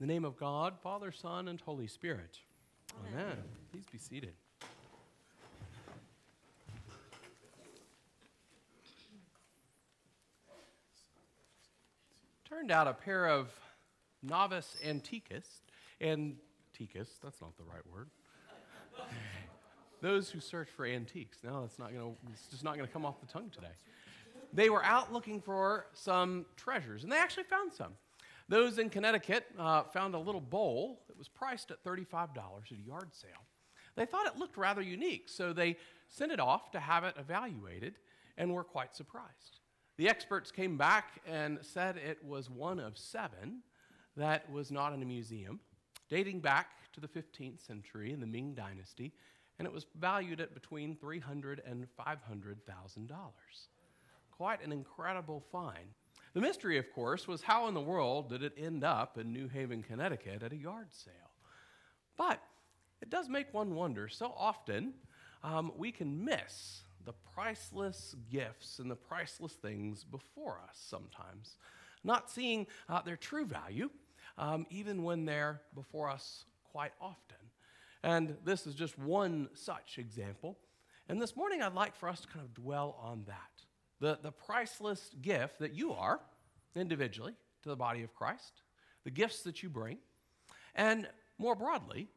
In the name of God, Father, Son, and Holy Spirit. Amen. Amen. Please be seated. Turned out a pair of novice antiquists, antiquists, that's not the right word. Those who search for antiques. No, that's not going to, it's just not going to come off the tongue today. They were out looking for some treasures, and they actually found some. Those in Connecticut uh, found a little bowl that was priced at $35 at a yard sale. They thought it looked rather unique, so they sent it off to have it evaluated and were quite surprised. The experts came back and said it was one of seven that was not in a museum, dating back to the 15th century in the Ming Dynasty, and it was valued at between $300,000 and $500,000. Quite an incredible find. The mystery, of course, was how in the world did it end up in New Haven, Connecticut at a yard sale? But it does make one wonder. So often um, we can miss the priceless gifts and the priceless things before us sometimes, not seeing uh, their true value, um, even when they're before us quite often. And this is just one such example. And this morning, I'd like for us to kind of dwell on that the, the priceless gift that you are individually to the body of Christ, the gifts that you bring, and more broadly,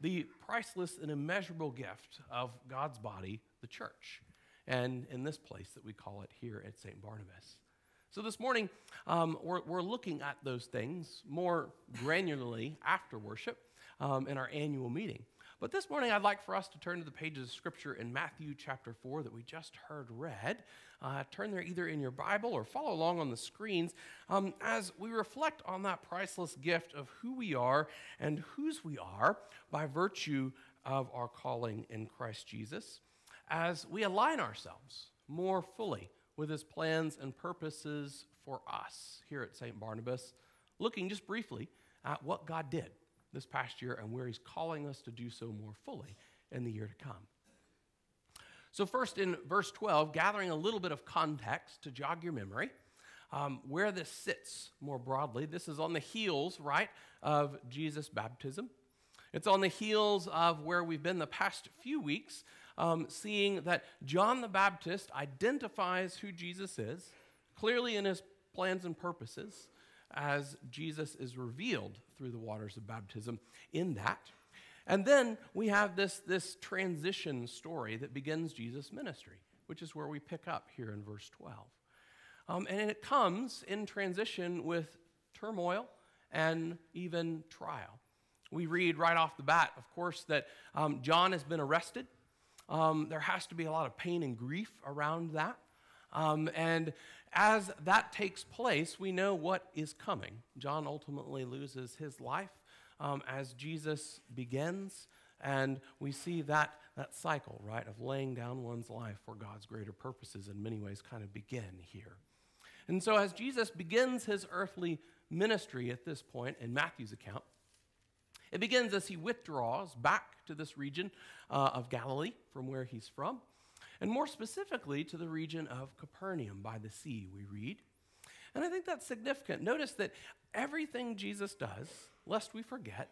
the priceless and immeasurable gift of God's body, the church, and in this place that we call it here at St. Barnabas. So this morning, um, we're, we're looking at those things more granularly after worship um, in our annual meeting. But this morning, I'd like for us to turn to the pages of Scripture in Matthew chapter 4 that we just heard read. Uh, turn there either in your Bible or follow along on the screens um, as we reflect on that priceless gift of who we are and whose we are by virtue of our calling in Christ Jesus, as we align ourselves more fully with his plans and purposes for us here at St. Barnabas, looking just briefly at what God did this past year and where He's calling us to do so more fully in the year to come. So, first in verse 12, gathering a little bit of context to jog your memory, um, where this sits more broadly, this is on the heels, right, of Jesus' baptism. It's on the heels of where we've been the past few weeks, um, seeing that John the Baptist identifies who Jesus is clearly in his plans and purposes as Jesus is revealed through the waters of baptism in that. And then we have this, this transition story that begins Jesus' ministry, which is where we pick up here in verse 12. Um, and it comes in transition with turmoil and even trial. We read right off the bat, of course, that um, John has been arrested. Um, there has to be a lot of pain and grief around that. Um, and as that takes place, we know what is coming. John ultimately loses his life um, as Jesus begins, and we see that, that cycle, right, of laying down one's life for God's greater purposes in many ways kind of begin here. And so, as Jesus begins his earthly ministry at this point in Matthew's account, it begins as he withdraws back to this region uh, of Galilee from where he's from and more specifically to the region of Capernaum by the sea, we read. And I think that's significant. Notice that everything Jesus does, lest we forget,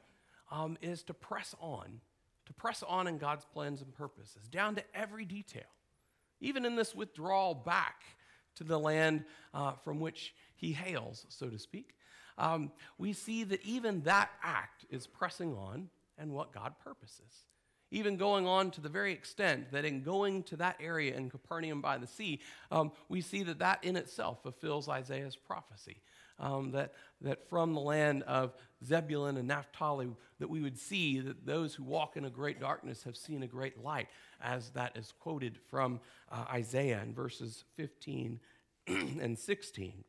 um, is to press on, to press on in God's plans and purposes, down to every detail. Even in this withdrawal back to the land uh, from which he hails, so to speak, um, we see that even that act is pressing on and what God purposes even going on to the very extent that in going to that area in Capernaum by the sea, um, we see that that in itself fulfills Isaiah's prophecy. Um, that, that from the land of Zebulun and Naphtali, that we would see that those who walk in a great darkness have seen a great light, as that is quoted from uh, Isaiah in verses 15 and 16.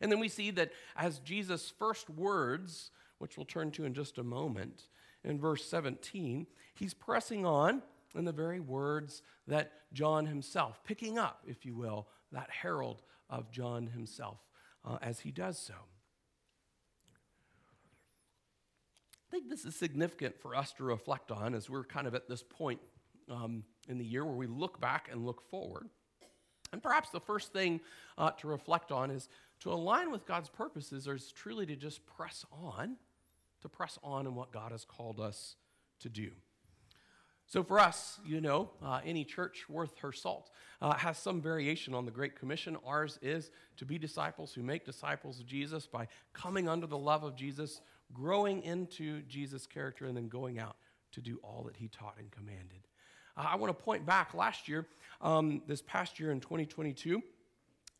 And then we see that as Jesus' first words, which we'll turn to in just a moment, in verse 17, he's pressing on in the very words that John himself, picking up, if you will, that herald of John himself uh, as he does so. I think this is significant for us to reflect on as we're kind of at this point um, in the year where we look back and look forward. And perhaps the first thing uh, to reflect on is to align with God's purposes or is truly to just press on, to press on in what God has called us to do. So, for us, you know, uh, any church worth her salt uh, has some variation on the Great Commission. Ours is to be disciples who make disciples of Jesus by coming under the love of Jesus, growing into Jesus' character, and then going out to do all that he taught and commanded. Uh, I want to point back last year, um, this past year in 2022,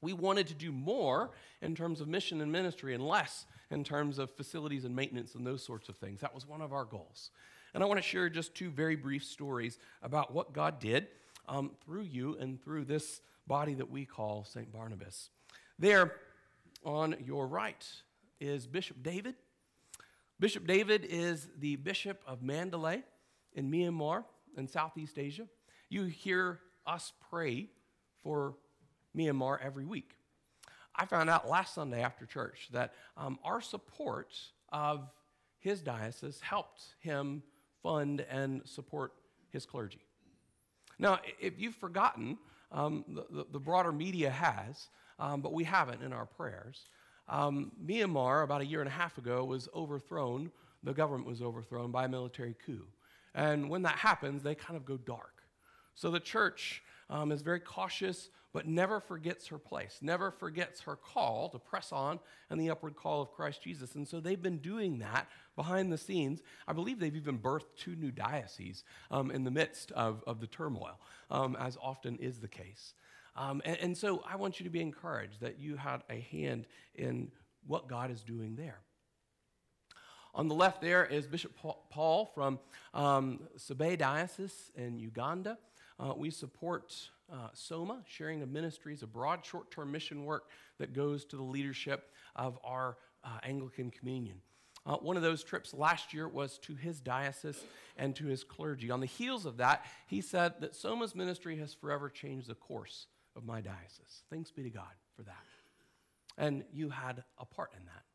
we wanted to do more in terms of mission and ministry and less in terms of facilities and maintenance and those sorts of things. That was one of our goals. And I want to share just two very brief stories about what God did um, through you and through this body that we call St. Barnabas. There on your right is Bishop David. Bishop David is the Bishop of Mandalay in Myanmar in Southeast Asia. You hear us pray for Myanmar every week. I found out last Sunday after church that um, our support of his diocese helped him fund and support his clergy. Now, if you've forgotten, um, the, the, broader media has, um, but we haven't in our prayers. Um, Myanmar, about a year and a half ago, was overthrown, the government was overthrown by a military coup. And when that happens, they kind of go dark. So the church um, is very cautious, but never forgets her place, never forgets her call to press on and the upward call of Christ Jesus. And so they've been doing that behind the scenes. I believe they've even birthed two new dioceses um, in the midst of, of the turmoil, um, as often is the case. Um, and, and so I want you to be encouraged that you had a hand in what God is doing there. On the left there is Bishop Paul from um, Sebei Diocese in Uganda. Uh, we support uh, SOMA, Sharing of Ministries, a broad short term mission work that goes to the leadership of our uh, Anglican Communion. Uh, one of those trips last year was to his diocese and to his clergy. On the heels of that, he said that SOMA's ministry has forever changed the course of my diocese. Thanks be to God for that. And you had a part in that.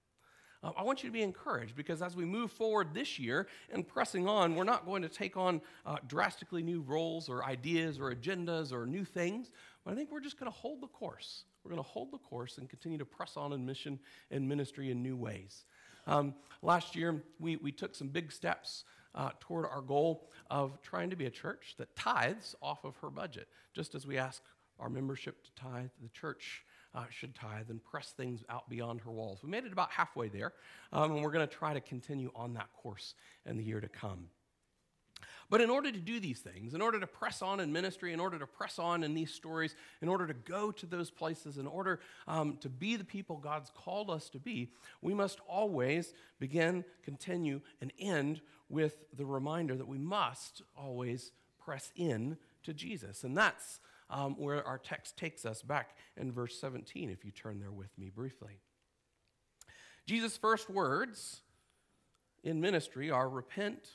Uh, I want you to be encouraged because as we move forward this year and pressing on, we're not going to take on uh, drastically new roles or ideas or agendas or new things, but I think we're just going to hold the course. We're going to hold the course and continue to press on in mission and ministry in new ways. Um, last year, we, we took some big steps uh, toward our goal of trying to be a church that tithes off of her budget, just as we ask our membership to tithe, the church uh, should tithe and press things out beyond her walls. We made it about halfway there, um, and we're going to try to continue on that course in the year to come. But in order to do these things, in order to press on in ministry, in order to press on in these stories, in order to go to those places, in order um, to be the people God's called us to be, we must always begin, continue, and end with the reminder that we must always press in to Jesus. And that's um, where our text takes us back in verse 17, if you turn there with me briefly. Jesus' first words in ministry are repent,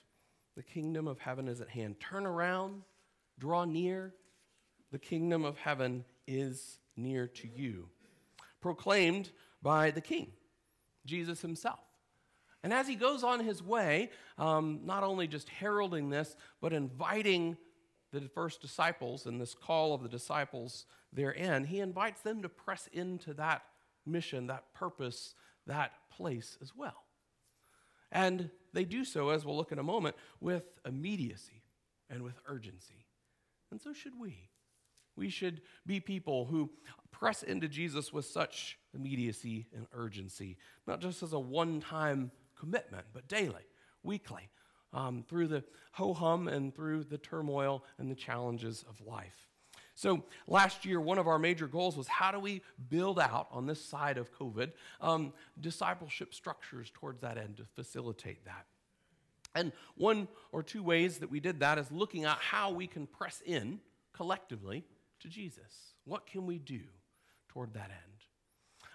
the kingdom of heaven is at hand. Turn around, draw near, the kingdom of heaven is near to you. Proclaimed by the king, Jesus himself. And as he goes on his way, um, not only just heralding this, but inviting the first disciples and this call of the disciples therein, he invites them to press into that mission, that purpose, that place as well. And they do so, as we'll look in a moment, with immediacy and with urgency. And so should we. We should be people who press into Jesus with such immediacy and urgency, not just as a one time commitment, but daily, weekly, um, through the ho hum and through the turmoil and the challenges of life. So, last year, one of our major goals was how do we build out on this side of COVID um, discipleship structures towards that end to facilitate that. And one or two ways that we did that is looking at how we can press in collectively to Jesus. What can we do toward that end?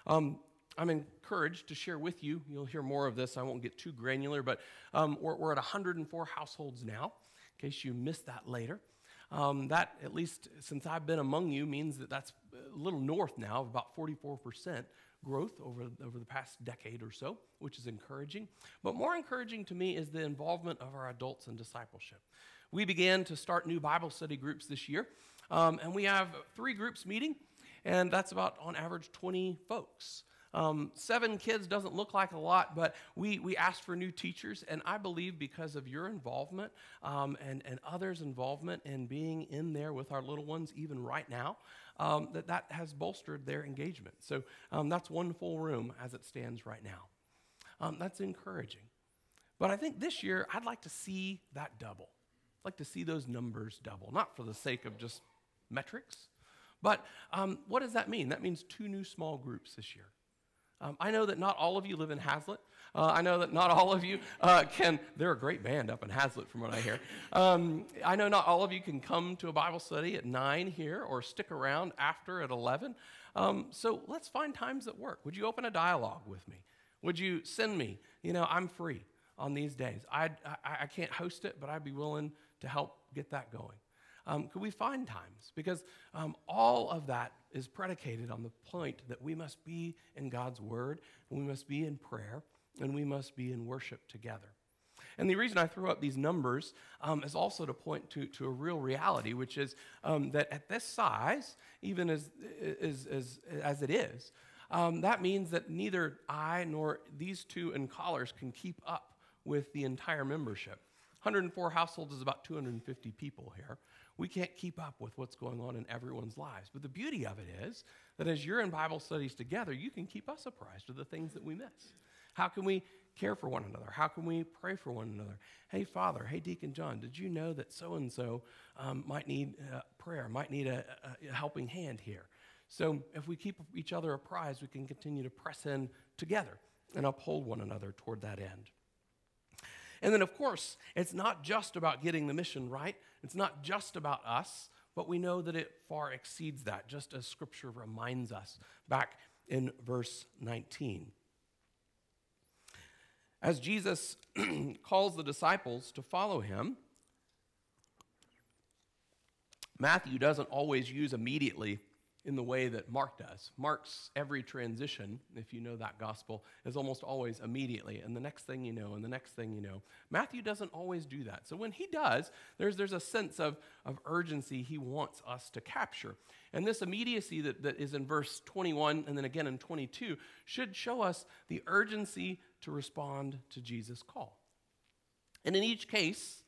Um, I'm encouraged to share with you, you'll hear more of this, I won't get too granular, but um, we're, we're, at 104 households now, in case you missed that later. Um, that, at least since I've been among you, means that that's a little north now of about 44% growth over, over the past decade or so, which is encouraging. But more encouraging to me is the involvement of our adults in discipleship. We began to start new Bible study groups this year, um, and we have three groups meeting, and that's about on average 20 folks. Um, seven kids doesn't look like a lot, but we, we asked for new teachers, and I believe because of your involvement um, and, and others' involvement in being in there with our little ones, even right now, um, that that has bolstered their engagement. So um, that's one full room as it stands right now. Um, that's encouraging. But I think this year, I'd like to see that double. I'd like to see those numbers double, not for the sake of just metrics, but um, what does that mean? That means two new small groups this year. Um, I know that not all of you live in Haslet. Uh, I know that not all of you uh, can, they're a great band up in Haslet from what I hear. Um, I know not all of you can come to a Bible study at 9 here or stick around after at 11. Um, so let's find times that work. Would you open a dialogue with me? Would you send me? You know, I'm free on these days. i I, I can't host it, but I'd be willing to help get that going. Um, could we find times? Because um, all of that is predicated on the point that we must be in God's Word, we must be in prayer, and we must be in worship together. And the reason I throw up these numbers um, is also to point to, to a real reality, which is um, that at this size, even as, as, as, as it is, um, that means that neither I nor these two in collars can keep up with the entire membership. 104 households is about 250 people here. We can't keep up with what's going on in everyone's lives. But the beauty of it is that as you're in Bible studies together, you can keep us apprised of the things that we miss. How can we care for one another? How can we pray for one another? Hey, Father, hey, Deacon John, did you know that so and so might need uh, prayer, might need a, a, helping hand here? So if we keep each other apprised, we can continue to press in together and uphold one another toward that end. And then, of course, it's not just about getting the mission right, it's not just about us, but we know that it far exceeds that, just as Scripture reminds us back in verse 19. As Jesus calls the disciples to follow him, Matthew doesn't always use immediately in the way that Mark does. Mark's every transition, if you know that gospel, is almost always immediately, and the next thing you know, and the next thing you know. Matthew doesn't always do that. So when he does, there's, there's a sense of, of urgency he wants us to capture. And this immediacy that, that is in verse 21 and then again in 22 should show us the urgency to respond to Jesus' call. And in each case,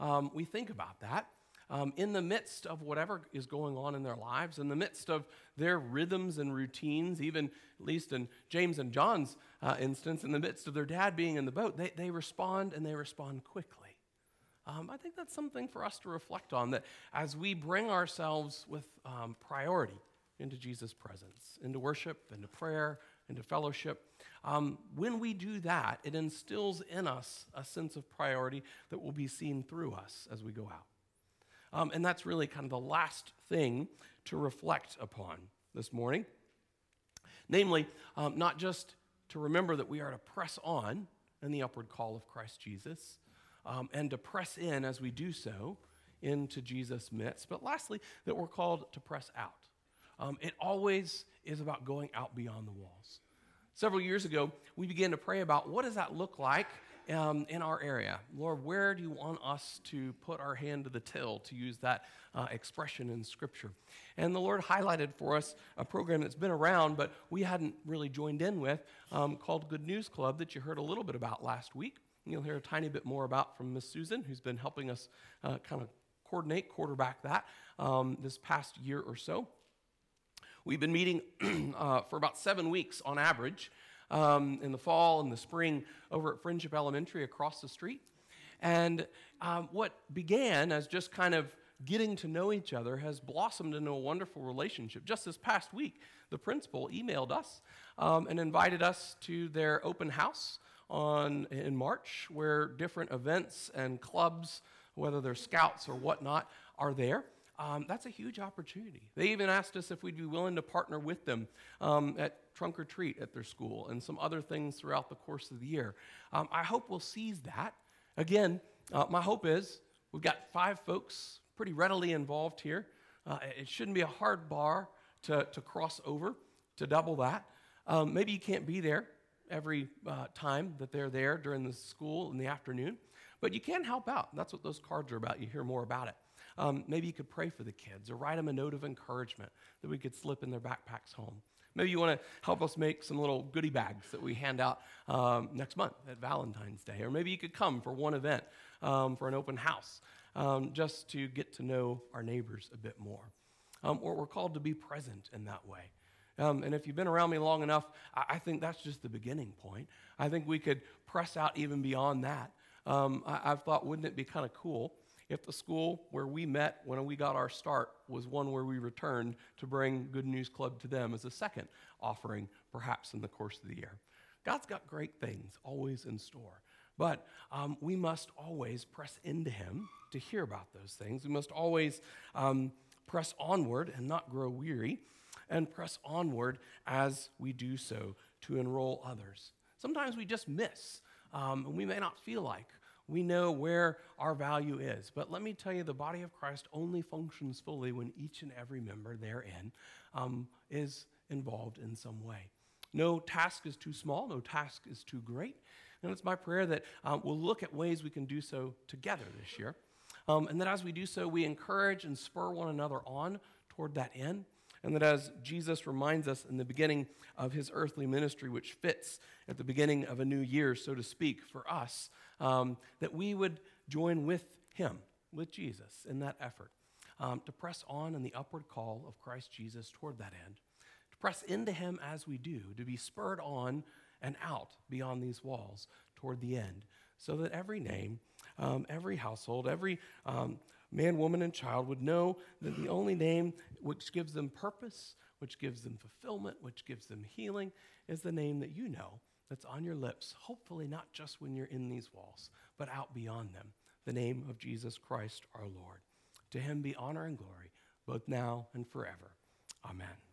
um, we think about that um, in the midst of whatever is going on in their lives, in the midst of their rhythms and routines, even at least in James and John's uh, instance, in the midst of their dad being in the boat, they, they respond and they respond quickly. Um, I think that's something for us to reflect on that as we bring ourselves with um, priority into Jesus' presence, into worship, into prayer, into fellowship. Um, when we do that, it instills in us a sense of priority that will be seen through us as we go out. Um, and that's really kind of the last thing to reflect upon this morning. Namely, um, not just to remember that we are to press on in the upward call of Christ Jesus um, and to press in as we do so into Jesus' midst, but lastly, that we're called to press out. Um, it always is about going out beyond the walls. Several years ago, we began to pray about what does that look like um, in our area. Lord, where do you want us to put our hand to the till, to use that uh, expression in Scripture? And the Lord highlighted for us a program that's been around, but we hadn't really joined in with, um, called Good News Club, that you heard a little bit about last week. You'll hear a tiny bit more about from Miss Susan, who's been helping us uh, kind of coordinate, quarterback that um, this past year or so. We've been meeting uh, for about seven weeks on average um, in the fall and the spring over at Friendship Elementary across the street. And um, what began as just kind of getting to know each other has blossomed into a wonderful relationship. Just this past week, the principal emailed us um, and invited us to their open house on, in March, where different events and clubs, whether they're scouts or whatnot, are there. Um, that's a huge opportunity. They even asked us if we'd be willing to partner with them um, at trunk or treat at their school and some other things throughout the course of the year. Um, I hope we'll seize that. Again, uh, my hope is we've got five folks pretty readily involved here. Uh, it shouldn't be a hard bar to, to cross over to double that. Um, maybe you can't be there every uh, time that they're there during the school in the afternoon, but you can help out. That's what those cards are about. You hear more about it. Um, maybe you could pray for the kids or write them a note of encouragement that we could slip in their backpacks home. Maybe you want to help us make some little goodie bags that we hand out um, next month at Valentine's Day. Or maybe you could come for one event um, for an open house um, just to get to know our neighbors a bit more. Um, or we're called to be present in that way. Um, and if you've been around me long enough, I, I, think that's just the beginning point. I think we could press out even beyond that. Um, I, I've thought, wouldn't it be kind of cool if the school where we met when we got our start was one where we returned to bring Good News Club to them as a second offering, perhaps in the course of the year. God's got great things always in store. But um, we must always press into Him to hear about those things. We must always um, press onward and not grow weary, and press onward as we do so to enroll others. Sometimes we just miss, um, and we may not feel like we know where our value is. But let me tell you, the body of Christ only functions fully when each and every member therein um, is involved in some way. No task is too small, no task is too great. And it's my prayer that um, we'll look at ways we can do so together this year. Um, and that as we do so, we encourage and spur one another on toward that end. And that as Jesus reminds us in the beginning of his earthly ministry, which fits at the beginning of a new year, so to speak, for us, um, that we would join with him, with Jesus, in that effort um, to press on in the upward call of Christ Jesus toward that end, to press into him as we do, to be spurred on and out beyond these walls toward the end, so that every name, um, every household, every um, man, woman, and child would know that the only name which gives them purpose, which gives them fulfillment, which gives them healing, is the name that you know that's on your lips, hopefully not just when you're in these walls, but out beyond them, the name of Jesus Christ our Lord. To him be honor and glory, both now and forever. Amen.